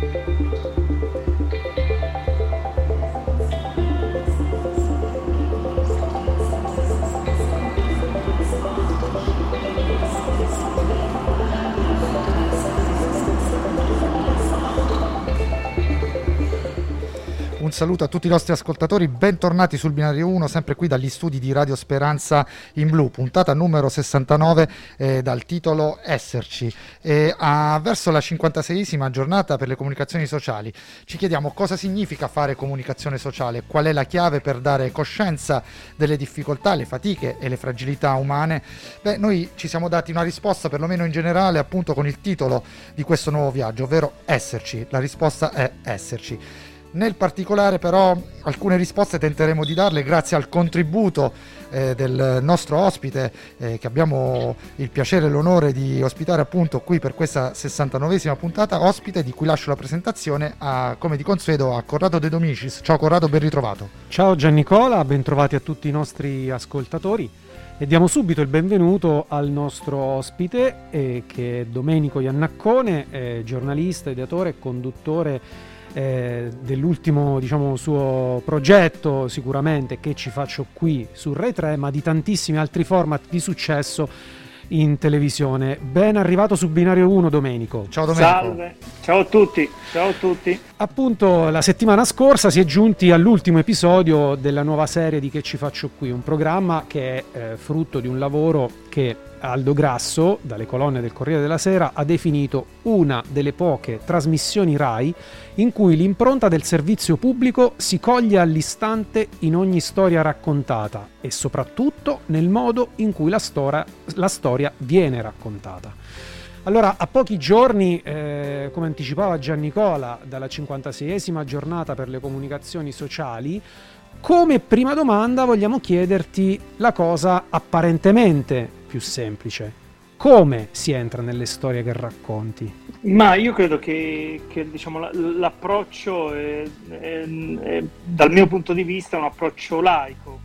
thank you saluto a tutti i nostri ascoltatori, bentornati sul binario 1, sempre qui dagli studi di Radio Speranza in Blu, puntata numero 69 eh, dal titolo Esserci. E, a, verso la 56esima giornata per le comunicazioni sociali ci chiediamo cosa significa fare comunicazione sociale, qual è la chiave per dare coscienza delle difficoltà, le fatiche e le fragilità umane. Beh, noi ci siamo dati una risposta, perlomeno in generale, appunto con il titolo di questo nuovo viaggio, ovvero Esserci. La risposta è Esserci. Nel particolare però alcune risposte tenteremo di darle grazie al contributo eh, del nostro ospite eh, che abbiamo il piacere e l'onore di ospitare appunto qui per questa 69esima puntata, ospite di cui lascio la presentazione a, come di consueto a Corrado De Domicis. Ciao Corrado, ben ritrovato. Ciao Giannicola, ben trovati a tutti i nostri ascoltatori. E diamo subito il benvenuto al nostro ospite eh, che è Domenico Iannaccone, eh, giornalista, ideatore e conduttore eh, dell'ultimo diciamo, suo progetto sicuramente che ci faccio qui su Rai 3, ma di tantissimi altri format di successo in televisione. Ben arrivato su Binario 1 Domenico. Ciao Domenico. Salve, ciao a tutti. Ciao a tutti. Appunto la settimana scorsa si è giunti all'ultimo episodio della nuova serie di Che ci faccio qui, un programma che è eh, frutto di un lavoro che Aldo Grasso, dalle colonne del Corriere della Sera, ha definito una delle poche trasmissioni RAI in cui l'impronta del servizio pubblico si coglie all'istante in ogni storia raccontata e soprattutto nel modo in cui la storia, la storia viene raccontata. Allora, a pochi giorni, eh, come anticipava Giannicola, dalla 56esima giornata per le comunicazioni sociali, come prima domanda vogliamo chiederti la cosa apparentemente più semplice. Come si entra nelle storie che racconti? Ma io credo che, che diciamo, l'approccio, è, è, è, dal mio punto di vista, è un approccio laico,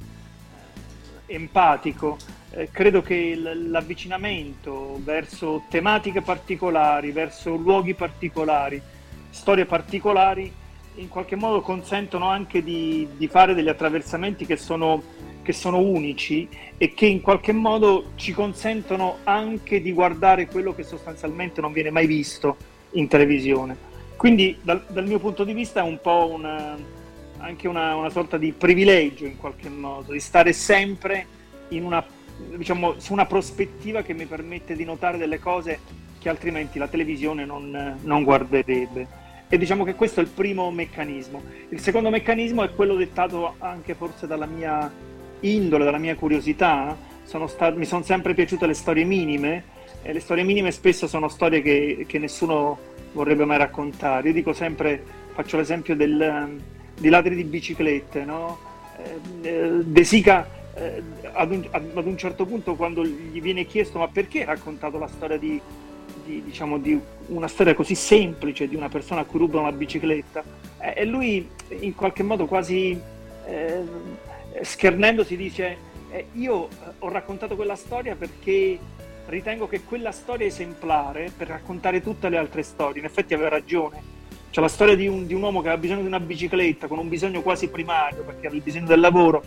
empatico. Eh, credo che l'avvicinamento verso tematiche particolari, verso luoghi particolari, storie particolari, in qualche modo consentono anche di, di fare degli attraversamenti che sono che sono unici e che in qualche modo ci consentono anche di guardare quello che sostanzialmente non viene mai visto in televisione. Quindi dal, dal mio punto di vista è un po' una, anche una, una, sorta di privilegio in qualche modo, di stare sempre una, diciamo, su una prospettiva che mi permette di notare delle cose che altrimenti la televisione non, non guarderebbe. E diciamo che questo è il primo meccanismo. Il secondo meccanismo è quello dettato anche forse dalla mia indole, dalla mia curiosità, sono stat- mi sono sempre piaciute le storie minime e le storie minime spesso sono storie che, che nessuno vorrebbe mai raccontare. Io dico sempre, faccio l'esempio del, di ladri di biciclette, no? eh, eh De Sica eh, ad, un, ad, un, certo punto quando gli viene chiesto ma perché hai raccontato la storia di, di, diciamo, di una storia così semplice di una persona a cui ruba una bicicletta e lui in qualche modo quasi eh, schernendo si dice io ho raccontato quella storia perché ritengo che quella storia esemplare per raccontare tutte le altre storie. In effetti aveva ragione. C'è la storia di un, di un uomo che aveva bisogno di una bicicletta con un bisogno quasi primario perché aveva il bisogno del lavoro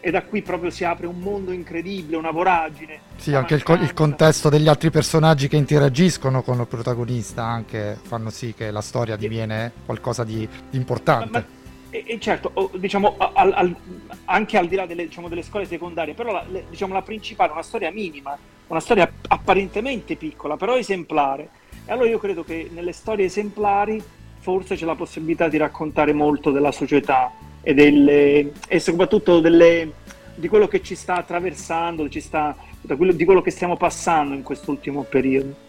e da qui proprio si apre un mondo incredibile, una voragine. Sì, anche il, il, contesto degli altri personaggi che interagiscono con il protagonista anche fanno sì che la storia diviene qualcosa di, di importante. Ma, ma, e, e certo, diciamo, al, al, anche al di là delle, diciamo, delle scuole secondarie, però la, le, diciamo, la principale è una storia minima, una storia apparentemente piccola, però esemplare. E allora io credo che nelle storie esemplari forse c'è la possibilità di raccontare molto della società e, delle, e soprattutto delle, di quello che ci sta attraversando, ci sta, di quello che stiamo passando in quest'ultimo periodo.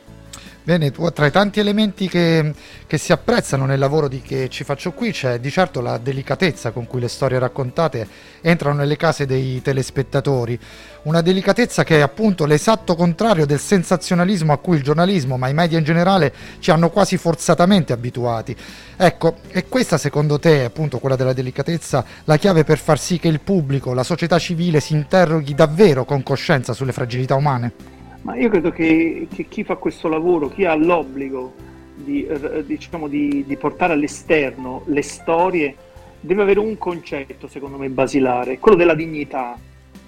Bene, tra i tanti elementi che, che, si apprezzano nel lavoro di che ci faccio qui c'è di certo la delicatezza con cui le storie raccontate entrano nelle case dei telespettatori, una delicatezza che è appunto l'esatto contrario del sensazionalismo a cui il giornalismo, ma i media in generale, ci hanno quasi forzatamente abituati. Ecco, e questa secondo te, appunto quella della delicatezza, la chiave per far sì che il pubblico, la società civile si interroghi davvero con coscienza sulle fragilità umane? Ma io credo che, che chi fa questo lavoro, chi ha l'obbligo di, eh, diciamo, di, di portare all'esterno le storie, deve avere un concetto, secondo me, basilare, quello della dignità,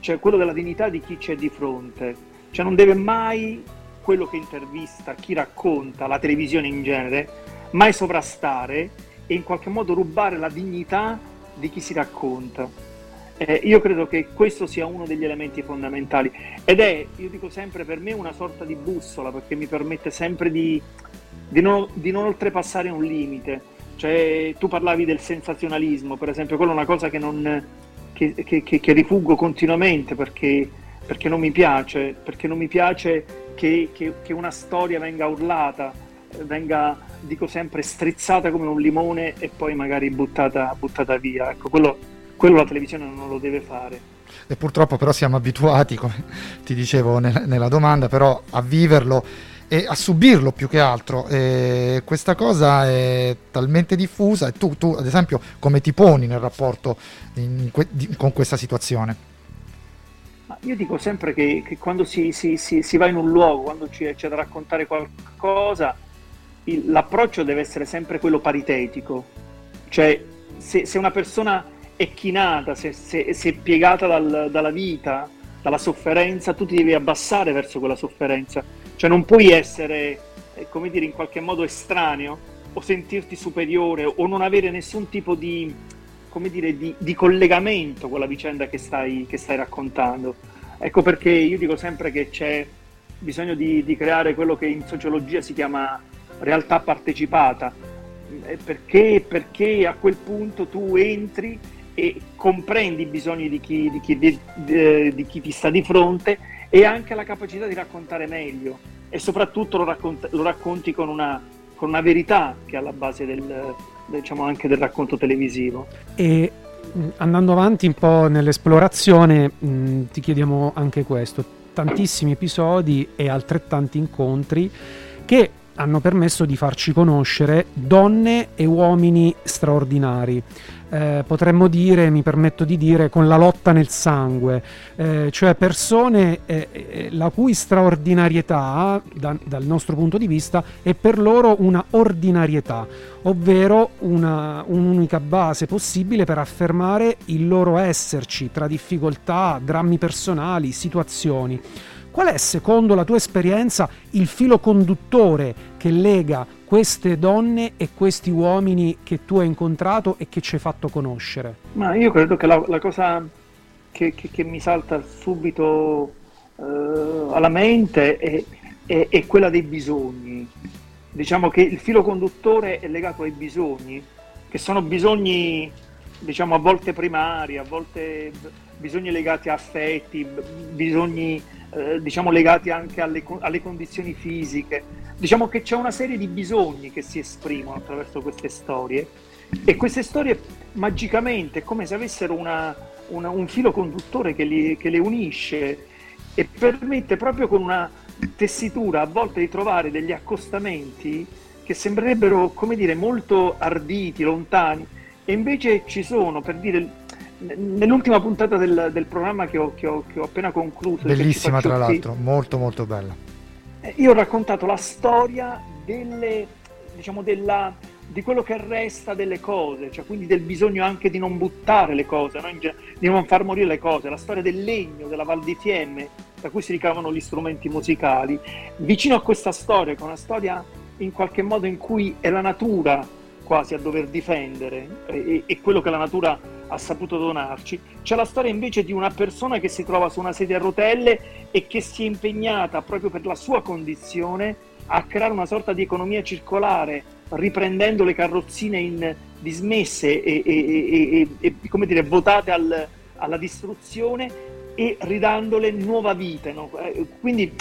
cioè quello della dignità di chi c'è di fronte. Cioè non deve mai quello che intervista, chi racconta, la televisione in genere, mai sovrastare e in qualche modo rubare la dignità di chi si racconta. Eh, io credo che questo sia uno degli elementi fondamentali ed è, io dico sempre, per me una sorta di bussola perché mi permette sempre di, di, non, di non oltrepassare un limite. Cioè, tu parlavi del sensazionalismo, per esempio, quella è una cosa che, non, che, che, che rifuggo continuamente perché, perché, non mi piace, perché non mi piace che, una storia venga urlata, venga, dico sempre, strizzata come un limone e poi magari buttata, buttata via. Ecco, quello, quello la televisione non lo deve fare. E purtroppo però siamo abituati, come ti dicevo nella domanda, però a viverlo e a subirlo più che altro. E questa cosa è talmente diffusa e tu, tu, ad esempio, come ti poni nel rapporto que- di- con questa situazione? io dico sempre che, che quando si, si, si, si, va in un luogo, quando c'è, c'è da raccontare qualcosa, il, l'approccio deve essere sempre quello paritetico. Cioè, se, se una persona è chinata, se, se, se è piegata dal, dalla vita, dalla sofferenza, tu ti devi abbassare verso quella sofferenza cioè non puoi essere, eh, come dire, in qualche modo estraneo o sentirti superiore o non avere nessun tipo di, come dire, di, di collegamento con la vicenda che stai, che stai, raccontando. Ecco perché io dico sempre che c'è bisogno di, di creare quello che in sociologia si chiama realtà partecipata, eh, perché, perché a quel punto tu entri e comprendi i bisogni di chi, di chi, di, di chi, ti sta di fronte e anche la capacità di raccontare meglio e soprattutto lo, raccont- lo racconti con una, con una, verità che è alla base del, diciamo, anche del racconto televisivo. E andando avanti un po' nell'esplorazione, mh, ti chiediamo anche questo, tantissimi episodi e altrettanti incontri che hanno permesso di farci conoscere donne e uomini straordinari eh, potremmo dire, mi permetto di dire, con la lotta nel sangue, eh, cioè persone eh, eh, la cui straordinarietà, da, dal nostro punto di vista, è per loro una ordinarietà, ovvero una, un'unica base possibile per affermare il loro esserci tra difficoltà, drammi personali, situazioni. Qual è, secondo la tua esperienza, il filo conduttore che lega queste donne e questi uomini che tu hai incontrato e che ci hai fatto conoscere? Ma io credo che la, la cosa che, che, che, mi salta subito eh, alla mente è, è, è, quella dei bisogni. Diciamo che il filo conduttore è legato ai bisogni, che sono bisogni diciamo a volte primari, a volte bisogni legati a affetti, bisogni eh, diciamo legati anche alle, alle condizioni fisiche. Diciamo che c'è una serie di bisogni che si esprimono attraverso queste storie e queste storie magicamente è come se avessero una, una, un filo conduttore che, li, che le unisce e permette proprio con una tessitura a volte di trovare degli accostamenti che sembrerebbero, come dire, molto arditi, lontani, e invece ci sono, per dire, nell'ultima puntata del, del programma che ho, che, ho, che ho, appena concluso. Bellissima tra l'altro, molto molto bella io ho raccontato la storia delle, diciamo, della, di quello che resta delle cose, cioè quindi del bisogno anche di non buttare le cose, no? di non far morire le cose, la storia del legno, della Val di Fiemme, da cui si ricavano gli strumenti musicali. Vicino a questa storia, che è una storia in qualche modo in cui è la natura quasi a dover difendere e, e quello che la natura ha saputo donarci. C'è la storia invece di una persona che si trova su una sedia a rotelle e che si è impegnata proprio per la sua condizione a creare una sorta di economia circolare, riprendendo le carrozzine in dismesse e, e, e, e come dire, votate al, alla distruzione e ridandole nuova vita. No? Eh, quindi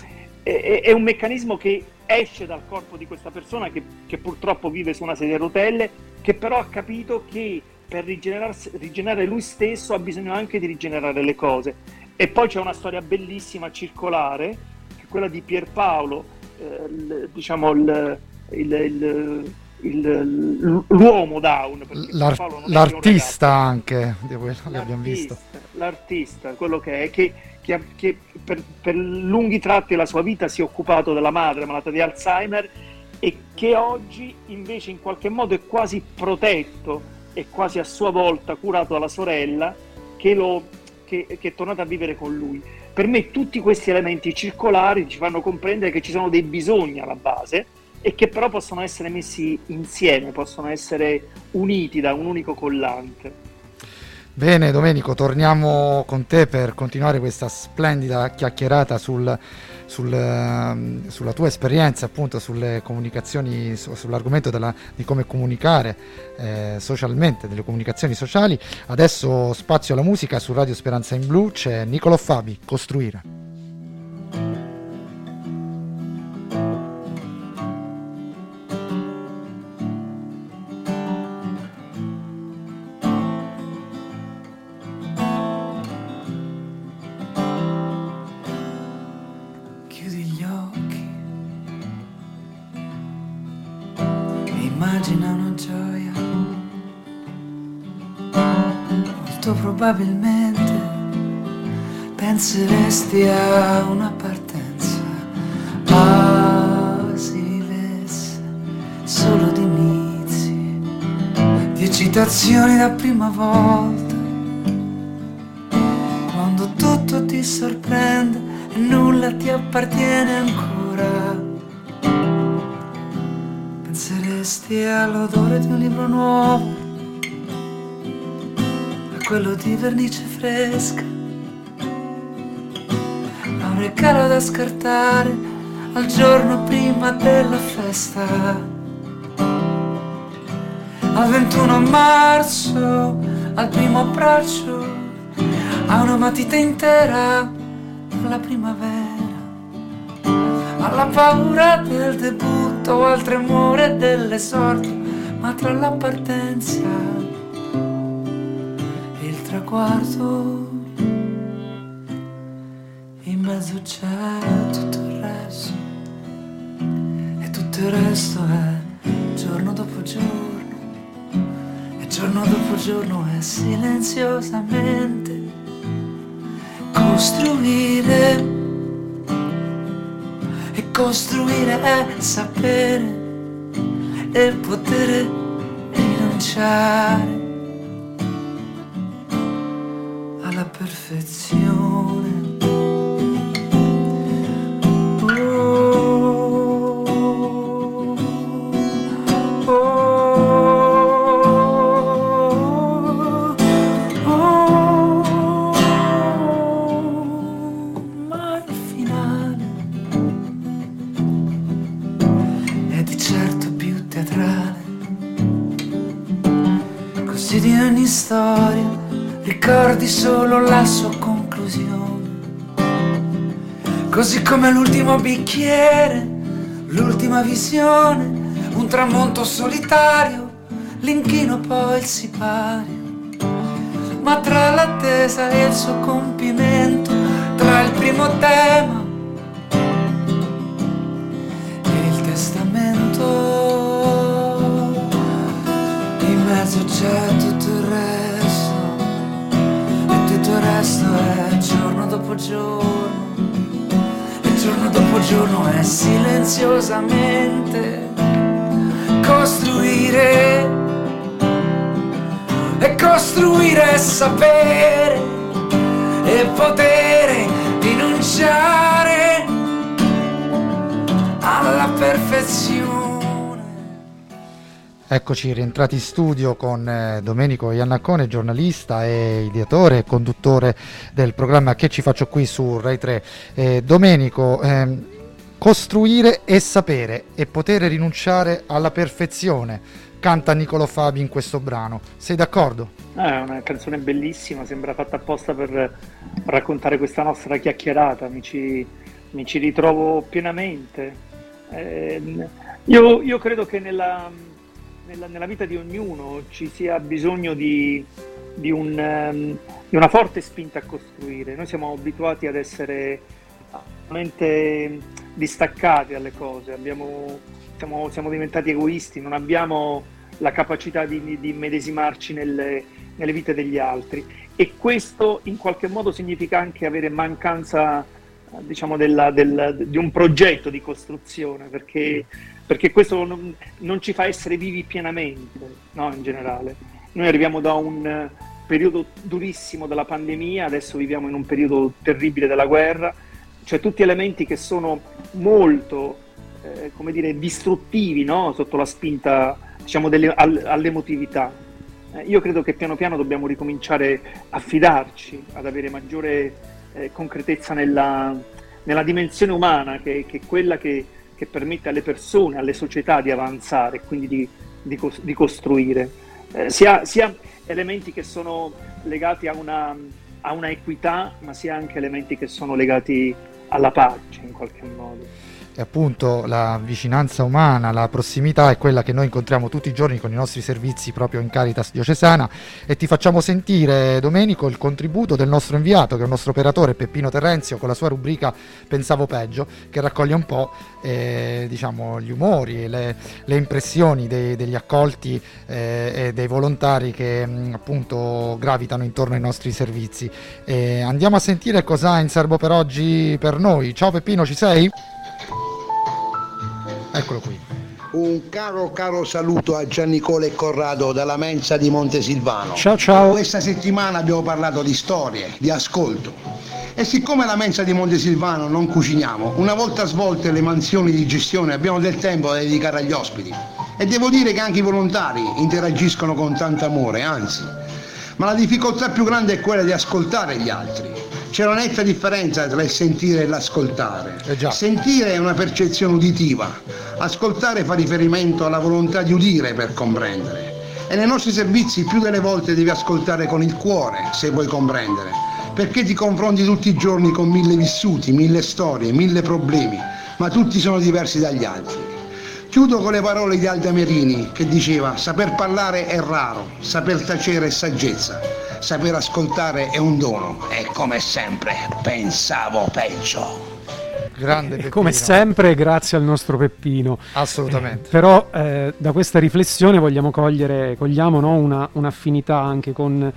è, è, un meccanismo che esce dal corpo di questa persona che, che purtroppo vive su una sedia a rotelle, che però ha capito che per rigenerare lui stesso ha bisogno anche di rigenerare le cose. E poi c'è una storia bellissima, circolare, che è quella di Pierpaolo, eh, il, diciamo il, il, l'uomo down. L'ar- l'artista anche, di quello che abbiamo visto. L'artista, quello che è, che, che, che per, per lunghi tratti della sua vita si è occupato della madre malata di Alzheimer e che oggi invece in qualche modo è quasi protetto e quasi a sua volta curato dalla sorella che, lo, che, che è tornata a vivere con lui. Per me tutti questi elementi circolari ci fanno comprendere che ci sono dei bisogni alla base e che però possono essere messi insieme, possono essere uniti da un unico collante. Bene Domenico, torniamo con te per continuare questa splendida chiacchierata sul, sul, ehm, sulla tua esperienza appunto sulle comunicazioni, su, sull'argomento della, di come comunicare eh, socialmente, delle comunicazioni sociali. Adesso spazio alla musica su Radio Speranza in Blu, c'è Nicolo Fabi, Costruire. Probabilmente penseresti a una partenza. Ah, si solo di inizi, di eccitazioni da prima volta. Quando tutto ti sorprende e nulla ti appartiene ancora. Penseresti all'odore di un libro nuovo quello di vernice fresca. Ha un regalo da scartare al giorno prima della festa. Al 21 marzo, al primo abbraccio, ha una matita intera alla primavera. Alla paura del debutto, al tremore dell'esordio, ma tra la partenza traguardo, in mezzo c'è tutto il resto. E tutto il resto è giorno dopo giorno e giorno dopo giorno è silenziosamente costruire e costruire è sapere e poter rinunciare perfezione. Storia ricordi solo la sua conclusione. Così come l'ultimo bicchiere, l'ultima visione, un tramonto solitario, l'inchino poi il sipario. Ma tra l'attesa e il suo compimento, tra il primo tema e il testamento, in mezzo c'è dopo giorno. E giorno dopo giorno è silenziosamente costruire e costruire sapere e potere rinunciare alla perfezione Eccoci rientrati in studio con eh, Domenico Iannaccone, giornalista e ideatore e conduttore del programma Che ci faccio qui su Rai 3. Eh, Domenico, ehm, costruire e sapere e poter rinunciare alla perfezione, canta Nicolo Fabi in questo brano. Sei d'accordo? Ah, è una canzone bellissima, sembra fatta apposta per raccontare questa nostra chiacchierata, mi ci, mi ci ritrovo pienamente. Eh, io, io credo che nella nella, nella, vita di ognuno ci sia bisogno di, di, un, um, di, una forte spinta a costruire. Noi siamo abituati ad essere veramente distaccati dalle cose, abbiamo, siamo, siamo, diventati egoisti, non abbiamo la capacità di, di medesimarci nelle, nelle, vite degli altri e questo in qualche modo significa anche avere mancanza diciamo della, del, di un progetto di costruzione, perché, perché questo non, non, ci fa essere vivi pienamente, no, in generale. Noi arriviamo da un periodo durissimo della pandemia, adesso viviamo in un periodo terribile della guerra, cioè tutti elementi che sono molto, eh, come dire, distruttivi, no? sotto la spinta, diciamo, delle, all'emotività. Eh, io credo che piano piano dobbiamo ricominciare a fidarci, ad avere maggiore eh, concretezza nella, nella, dimensione umana, che, che è quella che, che, permette alle persone, alle società di avanzare e quindi di, di, di costruire. Eh, sia, sia, elementi che sono legati a una, a una equità, ma sia anche elementi che sono legati alla pace in qualche modo appunto la vicinanza umana, la prossimità è quella che noi incontriamo tutti i giorni con i nostri servizi proprio in Caritas diocesana e ti facciamo sentire Domenico il contributo del nostro inviato che è il nostro operatore Peppino Terrenzio con la sua rubrica Pensavo peggio che raccoglie un po' eh, diciamo, gli umori e le, le, impressioni dei, degli accolti eh, e dei volontari che mh, appunto gravitano intorno ai nostri servizi. Eh, andiamo a sentire cosa ha in serbo per oggi per noi. Ciao Peppino, ci sei? Eccolo qui. Un caro caro saluto a Giannicola e Corrado dalla mensa di Montesilvano. Ciao ciao. Questa settimana abbiamo parlato di storie, di ascolto. E siccome la mensa di Montesilvano non cuciniamo, una volta svolte le mansioni di gestione abbiamo del tempo da dedicare agli ospiti. E devo dire che anche i volontari interagiscono con tanto amore, anzi. Ma la difficoltà più grande è quella di ascoltare gli altri c'è una netta differenza tra il sentire e l'ascoltare. Eh sentire è una percezione uditiva, ascoltare fa riferimento alla volontà di udire per comprendere. E nei nostri servizi più delle volte devi ascoltare con il cuore se vuoi comprendere, perché ti confronti tutti i giorni con mille vissuti, mille storie, mille problemi, ma tutti sono diversi dagli altri. Chiudo con le parole di Alda Merini che diceva saper parlare è raro, saper tacere è saggezza saper ascoltare è un dono e come sempre pensavo peggio. Grande Peppino. Come sempre, grazie al nostro Peppino. Assolutamente. Eh, però eh, da questa riflessione vogliamo cogliere, cogliamo no, una, un'affinità anche con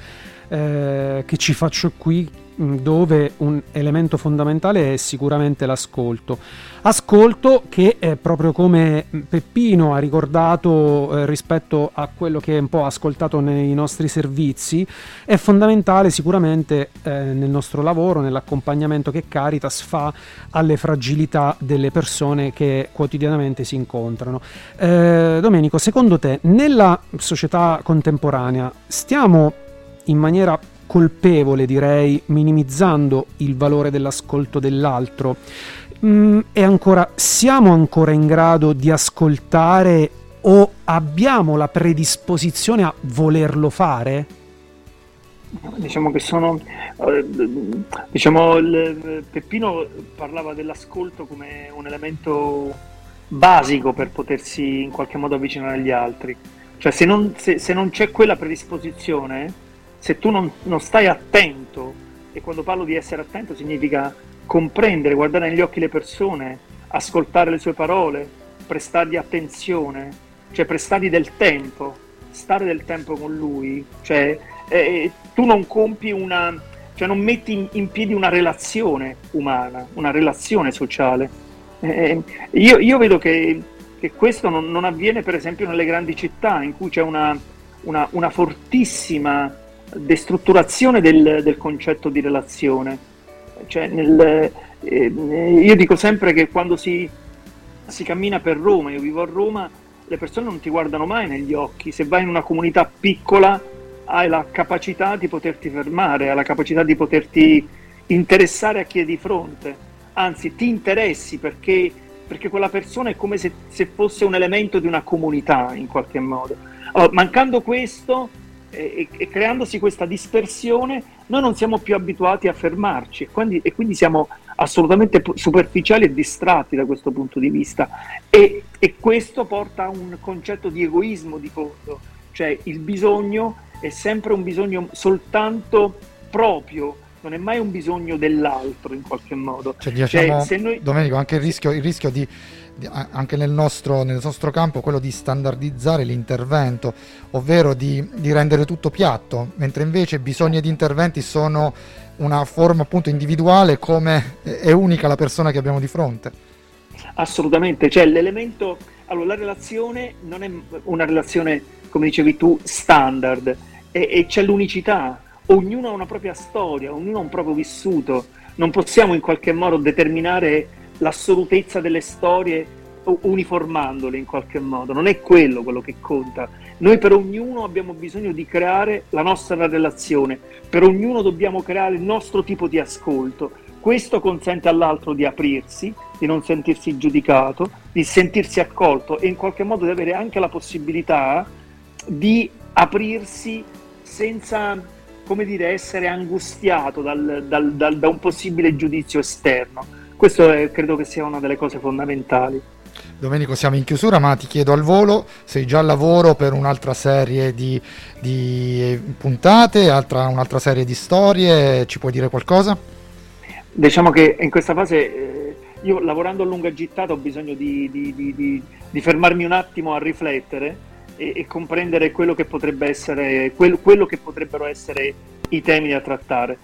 eh, che ci faccio qui dove un elemento fondamentale è sicuramente l'ascolto. Ascolto che proprio come Peppino ha ricordato eh, rispetto a quello che è un po' ascoltato nei nostri servizi, è fondamentale sicuramente eh, nel nostro lavoro, nell'accompagnamento che Caritas fa alle fragilità delle persone che quotidianamente si incontrano. Eh, Domenico, secondo te nella società contemporanea stiamo in maniera colpevole, direi, minimizzando il valore dell'ascolto dell'altro. Mm, e ancora, siamo ancora in grado di ascoltare o abbiamo la predisposizione a volerlo fare? Diciamo che sono, eh, diciamo, Peppino parlava dell'ascolto come un elemento basico per potersi in qualche modo avvicinare agli altri. Cioè se non, se, se non c'è quella predisposizione, se tu non, non stai attento, e quando parlo di essere attento significa comprendere, guardare negli occhi le persone, ascoltare le sue parole, prestargli attenzione, cioè prestargli del tempo, stare del tempo con lui, cioè eh, tu non compi una, cioè non metti in, in, piedi una relazione umana, una relazione sociale. Eh, io, io, vedo che, che questo non, non, avviene per esempio nelle grandi città in cui c'è una, una, una fortissima destrutturazione del, del concetto di relazione. Cioè nel, eh, io dico sempre che quando si, si cammina per Roma, io vivo a Roma, le persone non ti guardano mai negli occhi. Se vai in una comunità piccola hai la capacità di poterti fermare, hai la capacità di poterti interessare a chi è di fronte. Anzi, ti interessi perché, perché quella persona è come se, se, fosse un elemento di una comunità in qualche modo. Allora, mancando questo, e, e, creandosi questa dispersione noi non siamo più abituati a fermarci e quindi, e quindi siamo assolutamente superficiali e distratti da questo punto di vista. E, e, questo porta a un concetto di egoismo di fondo, cioè il bisogno è sempre un bisogno soltanto proprio non è mai un bisogno dell'altro in qualche modo. Cioè, diciamo, cioè, noi... Domenico, anche il rischio, il rischio di, di, anche nel nostro, nel nostro, campo, quello di standardizzare l'intervento, ovvero di, di rendere tutto piatto, mentre invece bisogni ed interventi sono una forma appunto individuale come è unica la persona che abbiamo di fronte. Assolutamente, cioè l'elemento, allora la relazione non è una relazione, come dicevi tu, standard, e, e c'è l'unicità, ognuno ha una propria storia, ognuno ha un proprio vissuto, non possiamo in qualche modo determinare l'assolutezza delle storie uniformandole in qualche modo, non è quello quello che conta. Noi per ognuno abbiamo bisogno di creare la nostra relazione, per ognuno dobbiamo creare il nostro tipo di ascolto. Questo consente all'altro di aprirsi, di non sentirsi giudicato, di sentirsi accolto e in qualche modo di avere anche la possibilità di aprirsi senza come dire, essere angustiato dal, dal, dal, da un possibile giudizio esterno. Questo è, credo che sia una delle cose fondamentali. Domenico, siamo in chiusura, ma ti chiedo al volo, sei già al lavoro per un'altra serie di, di puntate, altra, un'altra serie di storie, ci puoi dire qualcosa? Diciamo che in questa fase eh, io lavorando a lunga gittata ho bisogno di, di, di fermarmi un attimo a riflettere e, e comprendere quello che potrebbe essere, quello, quello, che potrebbero essere i temi da trattare.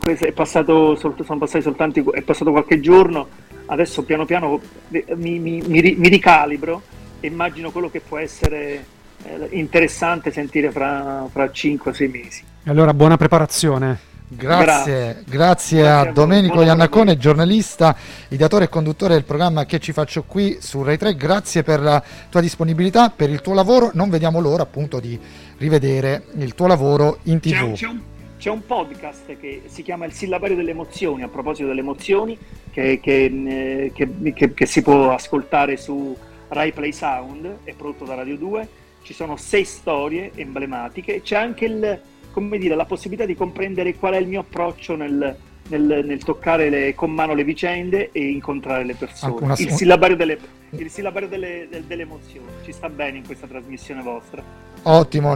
Questo, è, passato, soltanto, è passato qualche giorno, adesso piano piano mi, mi, mi, mi ricalibro e immagino quello che può essere eh, interessante sentire fra, fra 5-6 mesi. Allora, buona preparazione. Grazie, grazie, grazie a, Domenico Iannacone, giornalista, ideatore e conduttore del programma Che ci faccio qui su Rai 3. Grazie per la tua disponibilità, per il tuo lavoro. Non vediamo l'ora appunto di rivedere il tuo lavoro in tv. C'è, c'è, un, c'è un, podcast che si chiama Il sillabario delle emozioni, a proposito delle emozioni, che, che, che, che si può ascoltare su Rai Play Sound, è prodotto da Radio 2. Ci sono sei storie emblematiche. C'è anche il come dire, la possibilità di comprendere qual è il mio approccio nel, nel, nel toccare le, con mano le vicende e incontrare le persone. Una... Il sillabario, delle, il sillabario delle, delle, delle, emozioni ci sta bene in questa trasmissione vostra. Ottimo,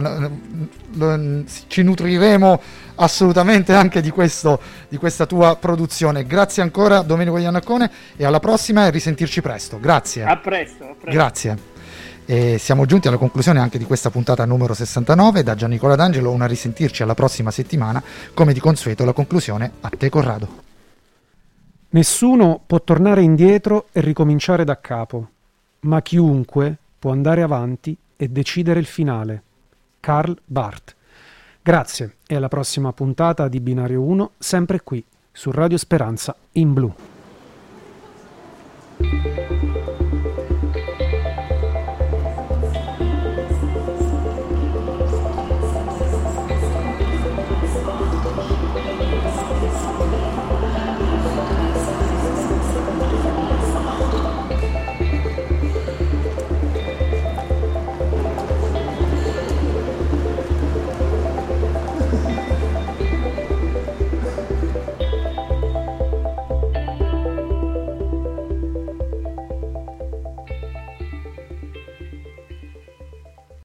ci nutriremo assolutamente anche di, questo, di questa tua produzione. Grazie ancora Domenico Iannacone e alla prossima e risentirci presto. Grazie. A presto. A presto. Grazie. E siamo giunti alla conclusione anche di questa puntata numero 69. Da Gian Nicola D'Angelo, una risentirci alla prossima settimana. Come di consueto, la conclusione a te, Corrado. Nessuno può tornare indietro e ricominciare da capo, ma chiunque può andare avanti e decidere il finale. Karl Barth. Grazie e alla prossima puntata di Binario 1, sempre qui su Radio Speranza in blu.